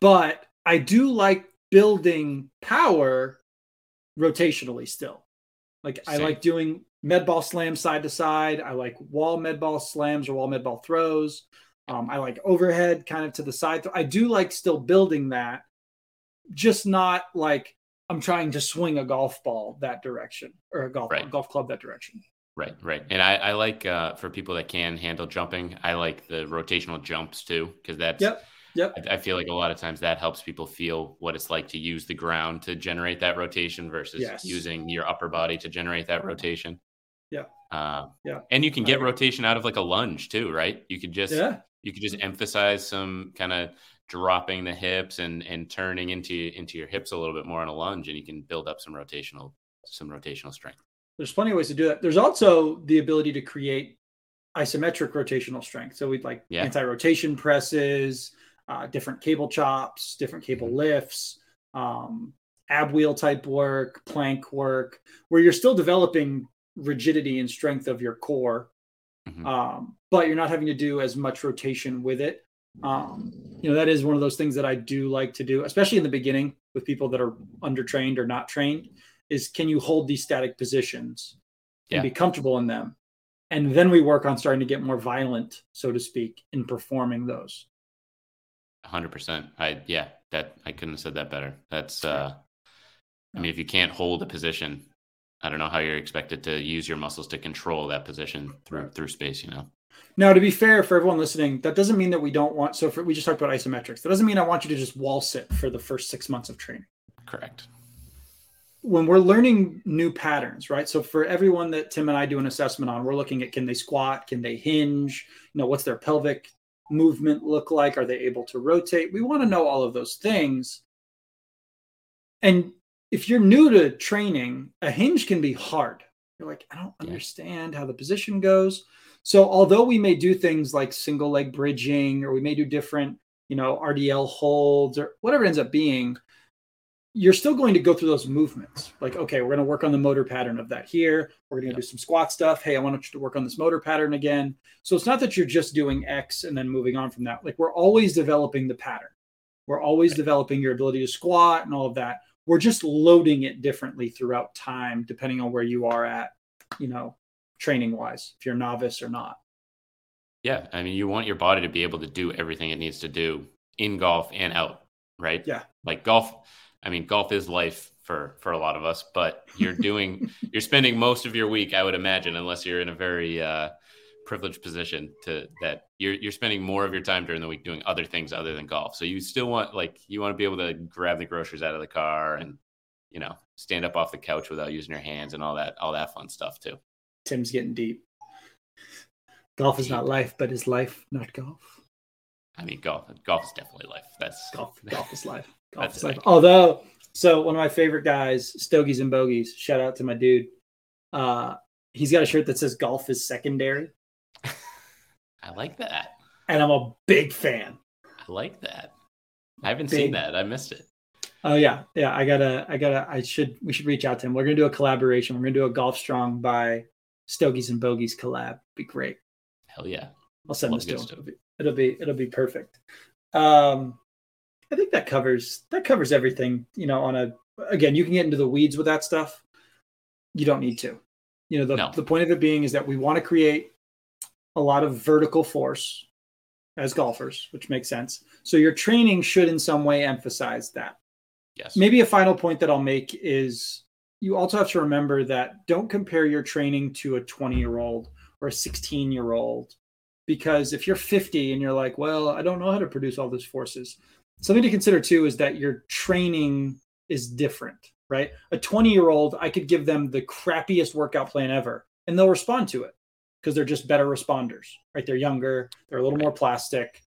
But I do like building power rotationally still. Like Same. I like doing med ball slams side to side. I like wall med ball slams or wall med ball throws. Um, I like overhead kind of to the side. I do like still building that, just not like I'm trying to swing a golf ball that direction or a golf right. golf club that direction. Right, right. And I, I like uh, for people that can handle jumping, I like the rotational jumps too, because that's yep. Yep. I, I, feel like a lot of times that helps people feel what it's like to use the ground to generate that rotation versus yes. using your upper body to generate that rotation. Yeah. Uh, yeah. And you can get rotation out of like a lunge too, right? You could just yeah. you could just emphasize some kind of dropping the hips and and turning into into your hips a little bit more on a lunge, and you can build up some rotational some rotational strength. There's plenty of ways to do that. There's also the ability to create isometric rotational strength. So we'd like yeah. anti-rotation presses, uh, different cable chops, different cable mm-hmm. lifts, um, ab wheel type work, plank work, where you're still developing rigidity and strength of your core, mm-hmm. um, but you're not having to do as much rotation with it. Um, you know, that is one of those things that I do like to do, especially in the beginning with people that are undertrained or not trained. Is can you hold these static positions and yeah. be comfortable in them? And then we work on starting to get more violent, so to speak, in performing those. Hundred percent. I yeah, that I couldn't have said that better. That's uh I mean if you can't hold a position, I don't know how you're expected to use your muscles to control that position through through space, you know. Now, to be fair for everyone listening, that doesn't mean that we don't want. So, for, we just talked about isometrics. That doesn't mean I want you to just wall sit for the first six months of training. Correct. When we're learning new patterns, right? So, for everyone that Tim and I do an assessment on, we're looking at can they squat, can they hinge, you know, what's their pelvic movement look like? Are they able to rotate? We want to know all of those things. And if you're new to training, a hinge can be hard. You're like, I don't understand how the position goes. So although we may do things like single leg bridging or we may do different, you know, RDL holds or whatever it ends up being, you're still going to go through those movements. Like, okay, we're going to work on the motor pattern of that here. We're going to do some squat stuff. Hey, I want you to work on this motor pattern again. So it's not that you're just doing X and then moving on from that. Like we're always developing the pattern. We're always right. developing your ability to squat and all of that. We're just loading it differently throughout time, depending on where you are at, you know, training wise, if you're novice or not. Yeah. I mean, you want your body to be able to do everything it needs to do in golf and out, right? Yeah. Like golf I mean, golf is life for for a lot of us, but you're doing you're spending most of your week, I would imagine, unless you're in a very uh, privileged position to that you're you're spending more of your time during the week doing other things other than golf. So you still want like you want to be able to grab the groceries out of the car and you know stand up off the couch without using your hands and all that all that fun stuff too. Tim's getting deep. Golf is not life, but is life not golf? I mean, golf golf is definitely life. That's golf. Golf is life. Golf is life. Although, so one of my favorite guys, Stogies and Bogies. Shout out to my dude. Uh, he's got a shirt that says "Golf is secondary." I like that, and I'm a big fan. I like that. I haven't big. seen that. I missed it. Oh yeah, yeah. I gotta, I gotta. I should. We should reach out to him. We're gonna do a collaboration. We're gonna do a Golf Strong by Stogies and Bogies collab. Be great. Hell yeah. I'll send Love this to him. It'll be, it'll be it'll be perfect. Um, I think that covers that covers everything. You know, on a again, you can get into the weeds with that stuff. You don't need to. You know, the no. the point of it being is that we want to create a lot of vertical force as golfers, which makes sense. So your training should in some way emphasize that. Yes. Maybe a final point that I'll make is you also have to remember that don't compare your training to a 20 year old or a 16 year old because if you're 50 and you're like, well, I don't know how to produce all those forces, something to consider too is that your training is different, right? A 20 year old, I could give them the crappiest workout plan ever and they'll respond to it because they're just better responders, right? They're younger, they're a little more plastic.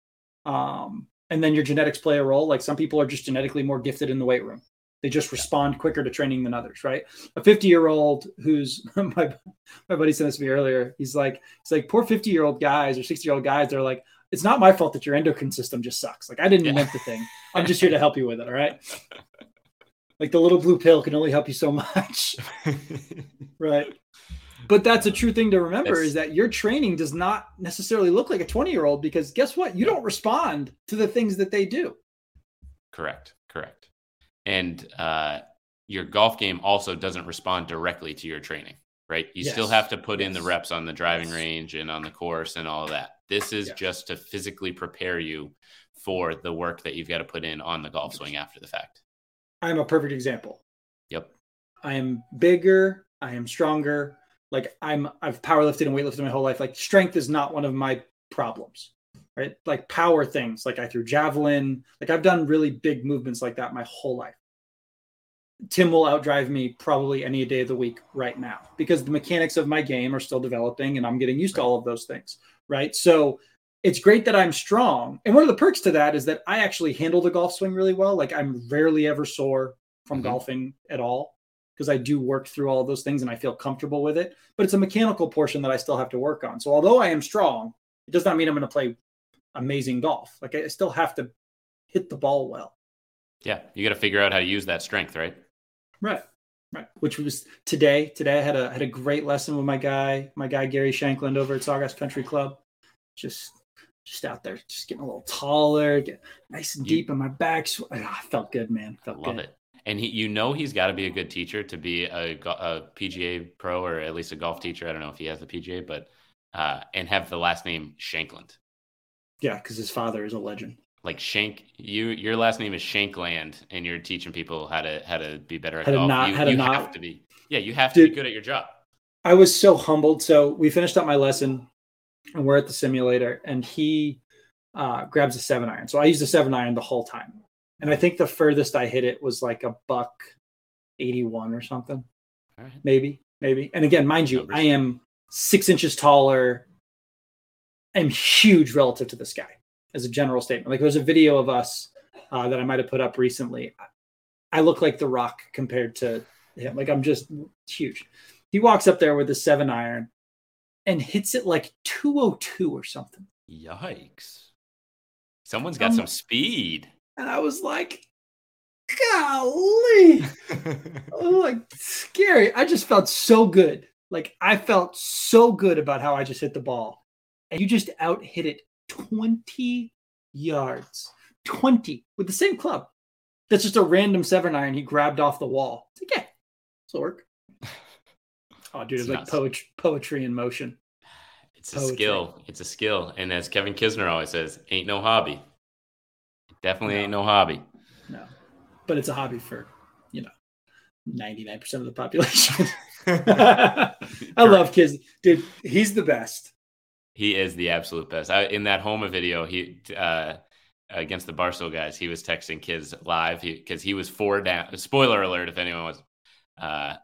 Um, and then your genetics play a role. Like some people are just genetically more gifted in the weight room. They just respond quicker to training than others, right? A 50 year old who's my my buddy sent this to me earlier. He's like, he's like, poor 50 year old guys or 60 year old guys. They're like, it's not my fault that your endocrine system just sucks. Like I didn't yeah. invent the thing. I'm just here to help you with it. All right. Like the little blue pill can only help you so much. right. But that's a true thing to remember is that your training does not necessarily look like a 20 year old because guess what? You don't respond to the things that they do. Correct. Correct. And uh, your golf game also doesn't respond directly to your training, right? You yes. still have to put yes. in the reps on the driving range and on the course and all of that. This is just to physically prepare you for the work that you've got to put in on the golf swing after the fact. I'm a perfect example. Yep. I am bigger. I am stronger. Like I'm, I've powerlifted and weightlifted my whole life. Like strength is not one of my problems, right? Like power things, like I threw javelin. Like I've done really big movements like that my whole life. Tim will outdrive me probably any day of the week right now because the mechanics of my game are still developing and I'm getting used to all of those things, right? So it's great that I'm strong. And one of the perks to that is that I actually handle the golf swing really well. Like I'm rarely ever sore from mm-hmm. golfing at all because I do work through all of those things and I feel comfortable with it. But it's a mechanical portion that I still have to work on. So although I am strong, it does not mean I'm going to play amazing golf. Like I still have to hit the ball well. Yeah, you got to figure out how to use that strength, right? Right. Right. Which was today. Today I had a had a great lesson with my guy, my guy Gary Shankland over at Sawgrass Country Club. Just just out there, just getting a little taller, get nice and deep in my back. I felt good, man. Felt love good. it. And he, you know, he's got to be a good teacher to be a, a, PGA pro or at least a golf teacher. I don't know if he has a PGA, but uh, and have the last name Shankland. Yeah, because his father is a legend like Shank, you your last name is Shankland, and you're teaching people how to how to be better at how golf. Not, you, how to you not, have to be. Yeah, you have to dude, be good at your job. I was so humbled. So we finished up my lesson, and we're at the simulator, and he uh, grabs a seven iron. So I used a seven iron the whole time, and I think the furthest I hit it was like a buck eighty one or something, right. maybe, maybe. And again, mind you, I am six inches taller. I'm huge relative to this guy as a general statement. Like there's a video of us uh, that I might have put up recently. I look like The Rock compared to him. Like I'm just huge. He walks up there with a seven iron and hits it like 202 or something. Yikes. Someone's got um, some speed. And I was like, golly. oh, like scary. I just felt so good. Like I felt so good about how I just hit the ball. And you just out hit it 20 yards. 20 with the same club. That's just a random seven iron he grabbed off the wall. It's like, yeah, this work. Oh, dude, it's, it's like poetry, poetry in motion. It's poetry. a skill. It's a skill. And as Kevin Kisner always says, ain't no hobby. It definitely no. ain't no hobby. No. But it's a hobby for, you know, 99% of the population. I love Kiz. Dude, he's the best. He is the absolute best. I, in that Homa video, he uh, against the Barstool guys, he was texting Kiz live because he, he, was four down. Spoiler alert! If anyone was, uh,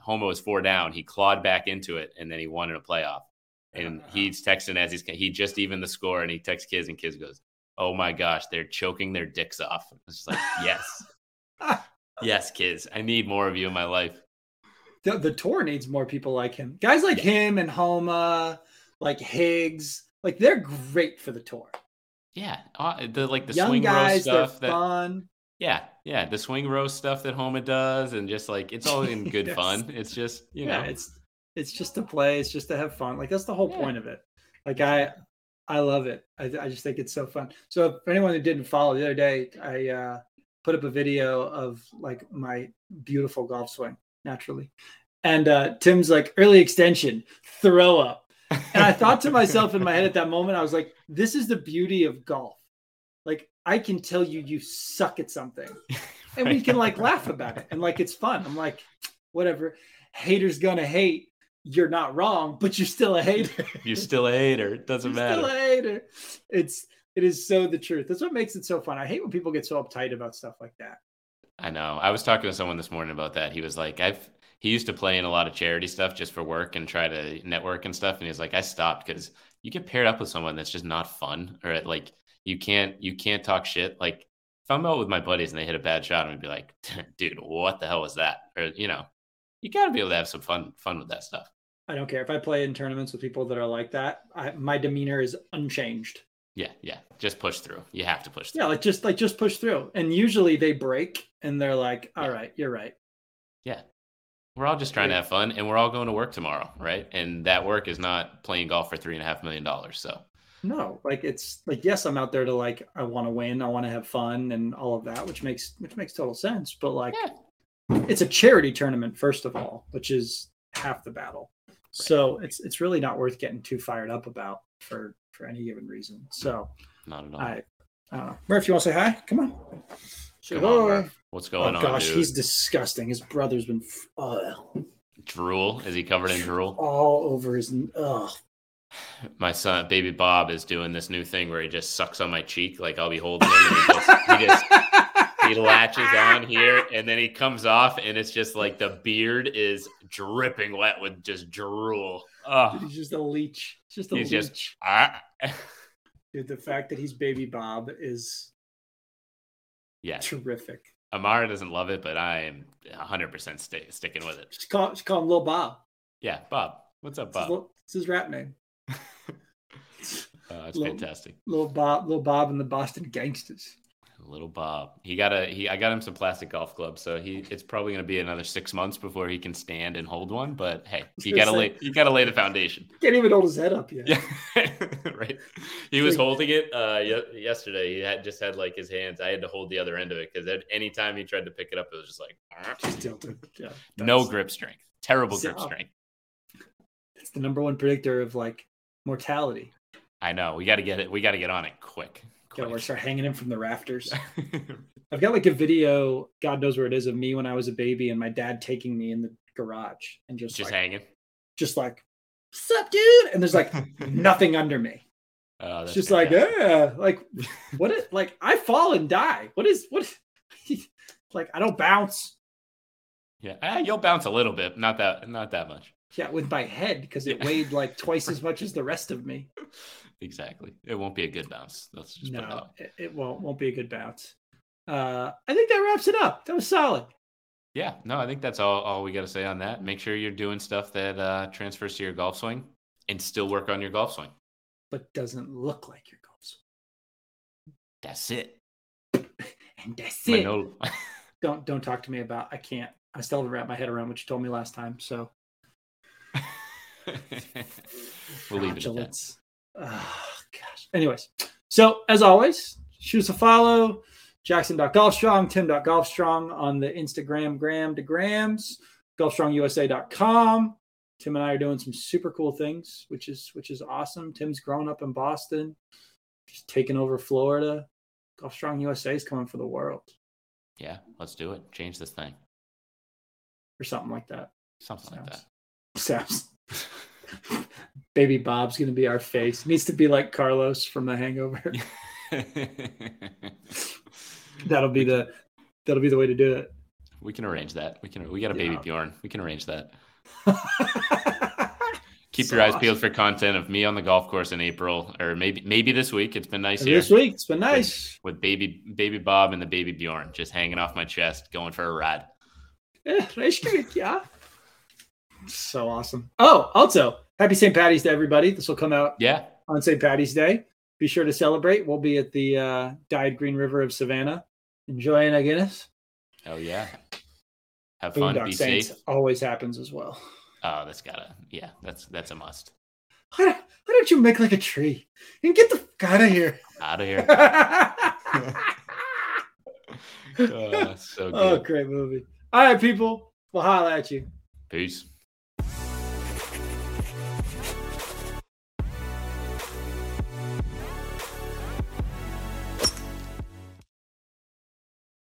Homa was four down. He clawed back into it, and then he won in a playoff. And he's texting as he's he just even the score, and he texts Kiz, and Kiz goes, oh my gosh, they're choking their dicks off. It's just like, yes, yes, Kiz, I need more of you in my life. The, the tour needs more people like him. Guys like him and Homa, like Higgs, like they're great for the tour. Yeah, uh, the like the Young swing guys, row stuff. That, fun. yeah, yeah, the swing row stuff that Homa does, and just like it's all in good Yes. fun. It's just you yeah, know, it's it's just to play. It's just to have fun. Like that's the whole Yeah. point of it. Like I I love it. I, I just think it's so fun. So for anyone who didn't follow the other day, I uh, put up a video of like my beautiful golf swing naturally, and uh, Tim's like early extension throw up. And I thought to myself in my head at that moment, I was like, this is the beauty of golf. Like I can tell you you suck at something, and we can like laugh about it, and like it's fun. I'm like, whatever. Haters gonna hate. You're not wrong, but you're still a hater. you're still a hater. It doesn't You're still a matter. hater. It's it is so the truth. That's what makes it so fun. I hate when people get so uptight about stuff like that. I know. I was talking to someone this morning about that. He was like, I've he used to play in a lot of charity stuff just for work and try to network and stuff. And he's like, I stopped because you get paired up with someone that's just not fun, or like you can't you can't talk shit. Like if I'm out with my buddies and they hit a bad shot, I'm gonna be like, dude, what the hell was that? Or you know, you got to be able to have some fun fun with that stuff. I don't care if I play in tournaments with people that are like that. I, my demeanor is unchanged. Yeah, yeah. Just push through. You have to push through. Yeah, like just like just push through. And usually they break and they're like, "All Yeah. right, you're right." Yeah. We're all just trying to have fun and we're all going to work tomorrow, right? And that work is not playing golf for three and a half million dollars. So No, like it's like yes, I'm out there to like I want to win, I want to have fun and all of that, which makes which makes total sense. But like Yeah. it's a charity tournament first of all, which is half the battle. So it's it's really not worth getting too fired up about for for any given reason. So not at all. I I don't know. Murph, you want to say hi? Come on. Say Come on, hi. Murph. What's going oh on, gosh, dude? he's disgusting. His brother's been f- oh, Drool? Is he covered in drool? all over his. Oh, My son, baby Bob, is doing this new thing where he just sucks on my cheek, like I'll be holding him, and he just, he just he latches on here, and then he comes off, and it's just like the beard is dripping wet with just drool. Oh, he's just a leech. He's just a He's leech. just- ah. Dude, the fact that he's baby Bob is yeah. terrific. Amara doesn't love it, but I am 100% stay, sticking with it. Just call, just call him Lil Bob. Yeah, Bob. What's up, It's his, Bob? little- it's his rap name. Oh, it's Little- fantastic. Lil Bob, Lil Bob and the Boston Gangsters. Little Bob. He got a he. I got him some plastic golf clubs, so he. It's probably going to be another six months before he can stand and hold one. But hey, you got to say- lay. You got to lay the foundation. Can't even hold his head up yet. Yeah, right. He was holding it uh, ye- yesterday. He had just had like his hands. I had to hold the other end of it because any time he tried to pick it up, it was just like Just tilted. Yeah, no grip strength. Terrible grip So- strength. It's the number one predictor of like mortality. I know. We got to get it. We got to get on it quick. Gotta quick. start hanging him from the rafters. I've got like a video, God knows where it is, of me when I was a baby and my dad taking me in the garage and just, just like, hanging. just like, what's up, dude? And there's like nothing under me. Oh, It's just like, yeah, like what it like I fall and die. What is what like I don't bounce. yeah, Ah, you'll bounce a little bit, not that, not that much. Yeah, with my head because it Yeah. weighed like twice as much as the rest of me. Exactly. It won't be a good bounce. Let's just No, it, it won't won't be a good bounce. Uh I think that wraps it up. That was solid. Yeah, no, I think that's all, all we got to say on that. Make sure you're doing stuff that uh, transfers to your golf swing and still work on your golf swing. But doesn't look like your golf swing. That's it. And that's it. Manolo. Don't don't talk to me about I can't. I still haven't wrapped my head around what you told me last time. So we'll leave it at that. Oh, gosh. Anyways, so as always, shoot us a follow. Jackson.golfstrong, Tim.golfstrong on the Instagram, gram to grams, golfstrongusa.com. Tim and I are doing some super cool things, which is which is awesome. Tim's grown up in Boston, just taking over Florida. Golfstrong USA is coming for the world, Yeah, let's do it. Change this thing. or something like that. Something like that. Sounds. Baby Bob's gonna be our face. Needs to be like Carlos from The Hangover. that'll be the that'll be the way to do it. we can arrange that. We can. We got a baby Yeah. Bjorn. We can arrange that. keep so your eyes peeled for content of me on the golf course in April, or maybe maybe this week. It's been nice here. This week, it's been nice with, with, baby baby Bob and the baby Bjorn just hanging off my chest, going for a ride. Yeah, yeah. So awesome. Oh, also, happy St. Patty's to everybody. This will come out yeah on St. Patty's Day. Be sure to celebrate. We'll be at the uh, Dyed Green River of Savannah, enjoying a Guinness. Oh yeah. Have fun. Boondock be Saints safe. Always happens as well. Oh, that's gotta. Yeah, that's that's a must. Why, why don't you make like a tree and get the fuck out of here? Out of here. oh, so oh, good. Oh, great movie. All right, people. We'll holla at you. Peace.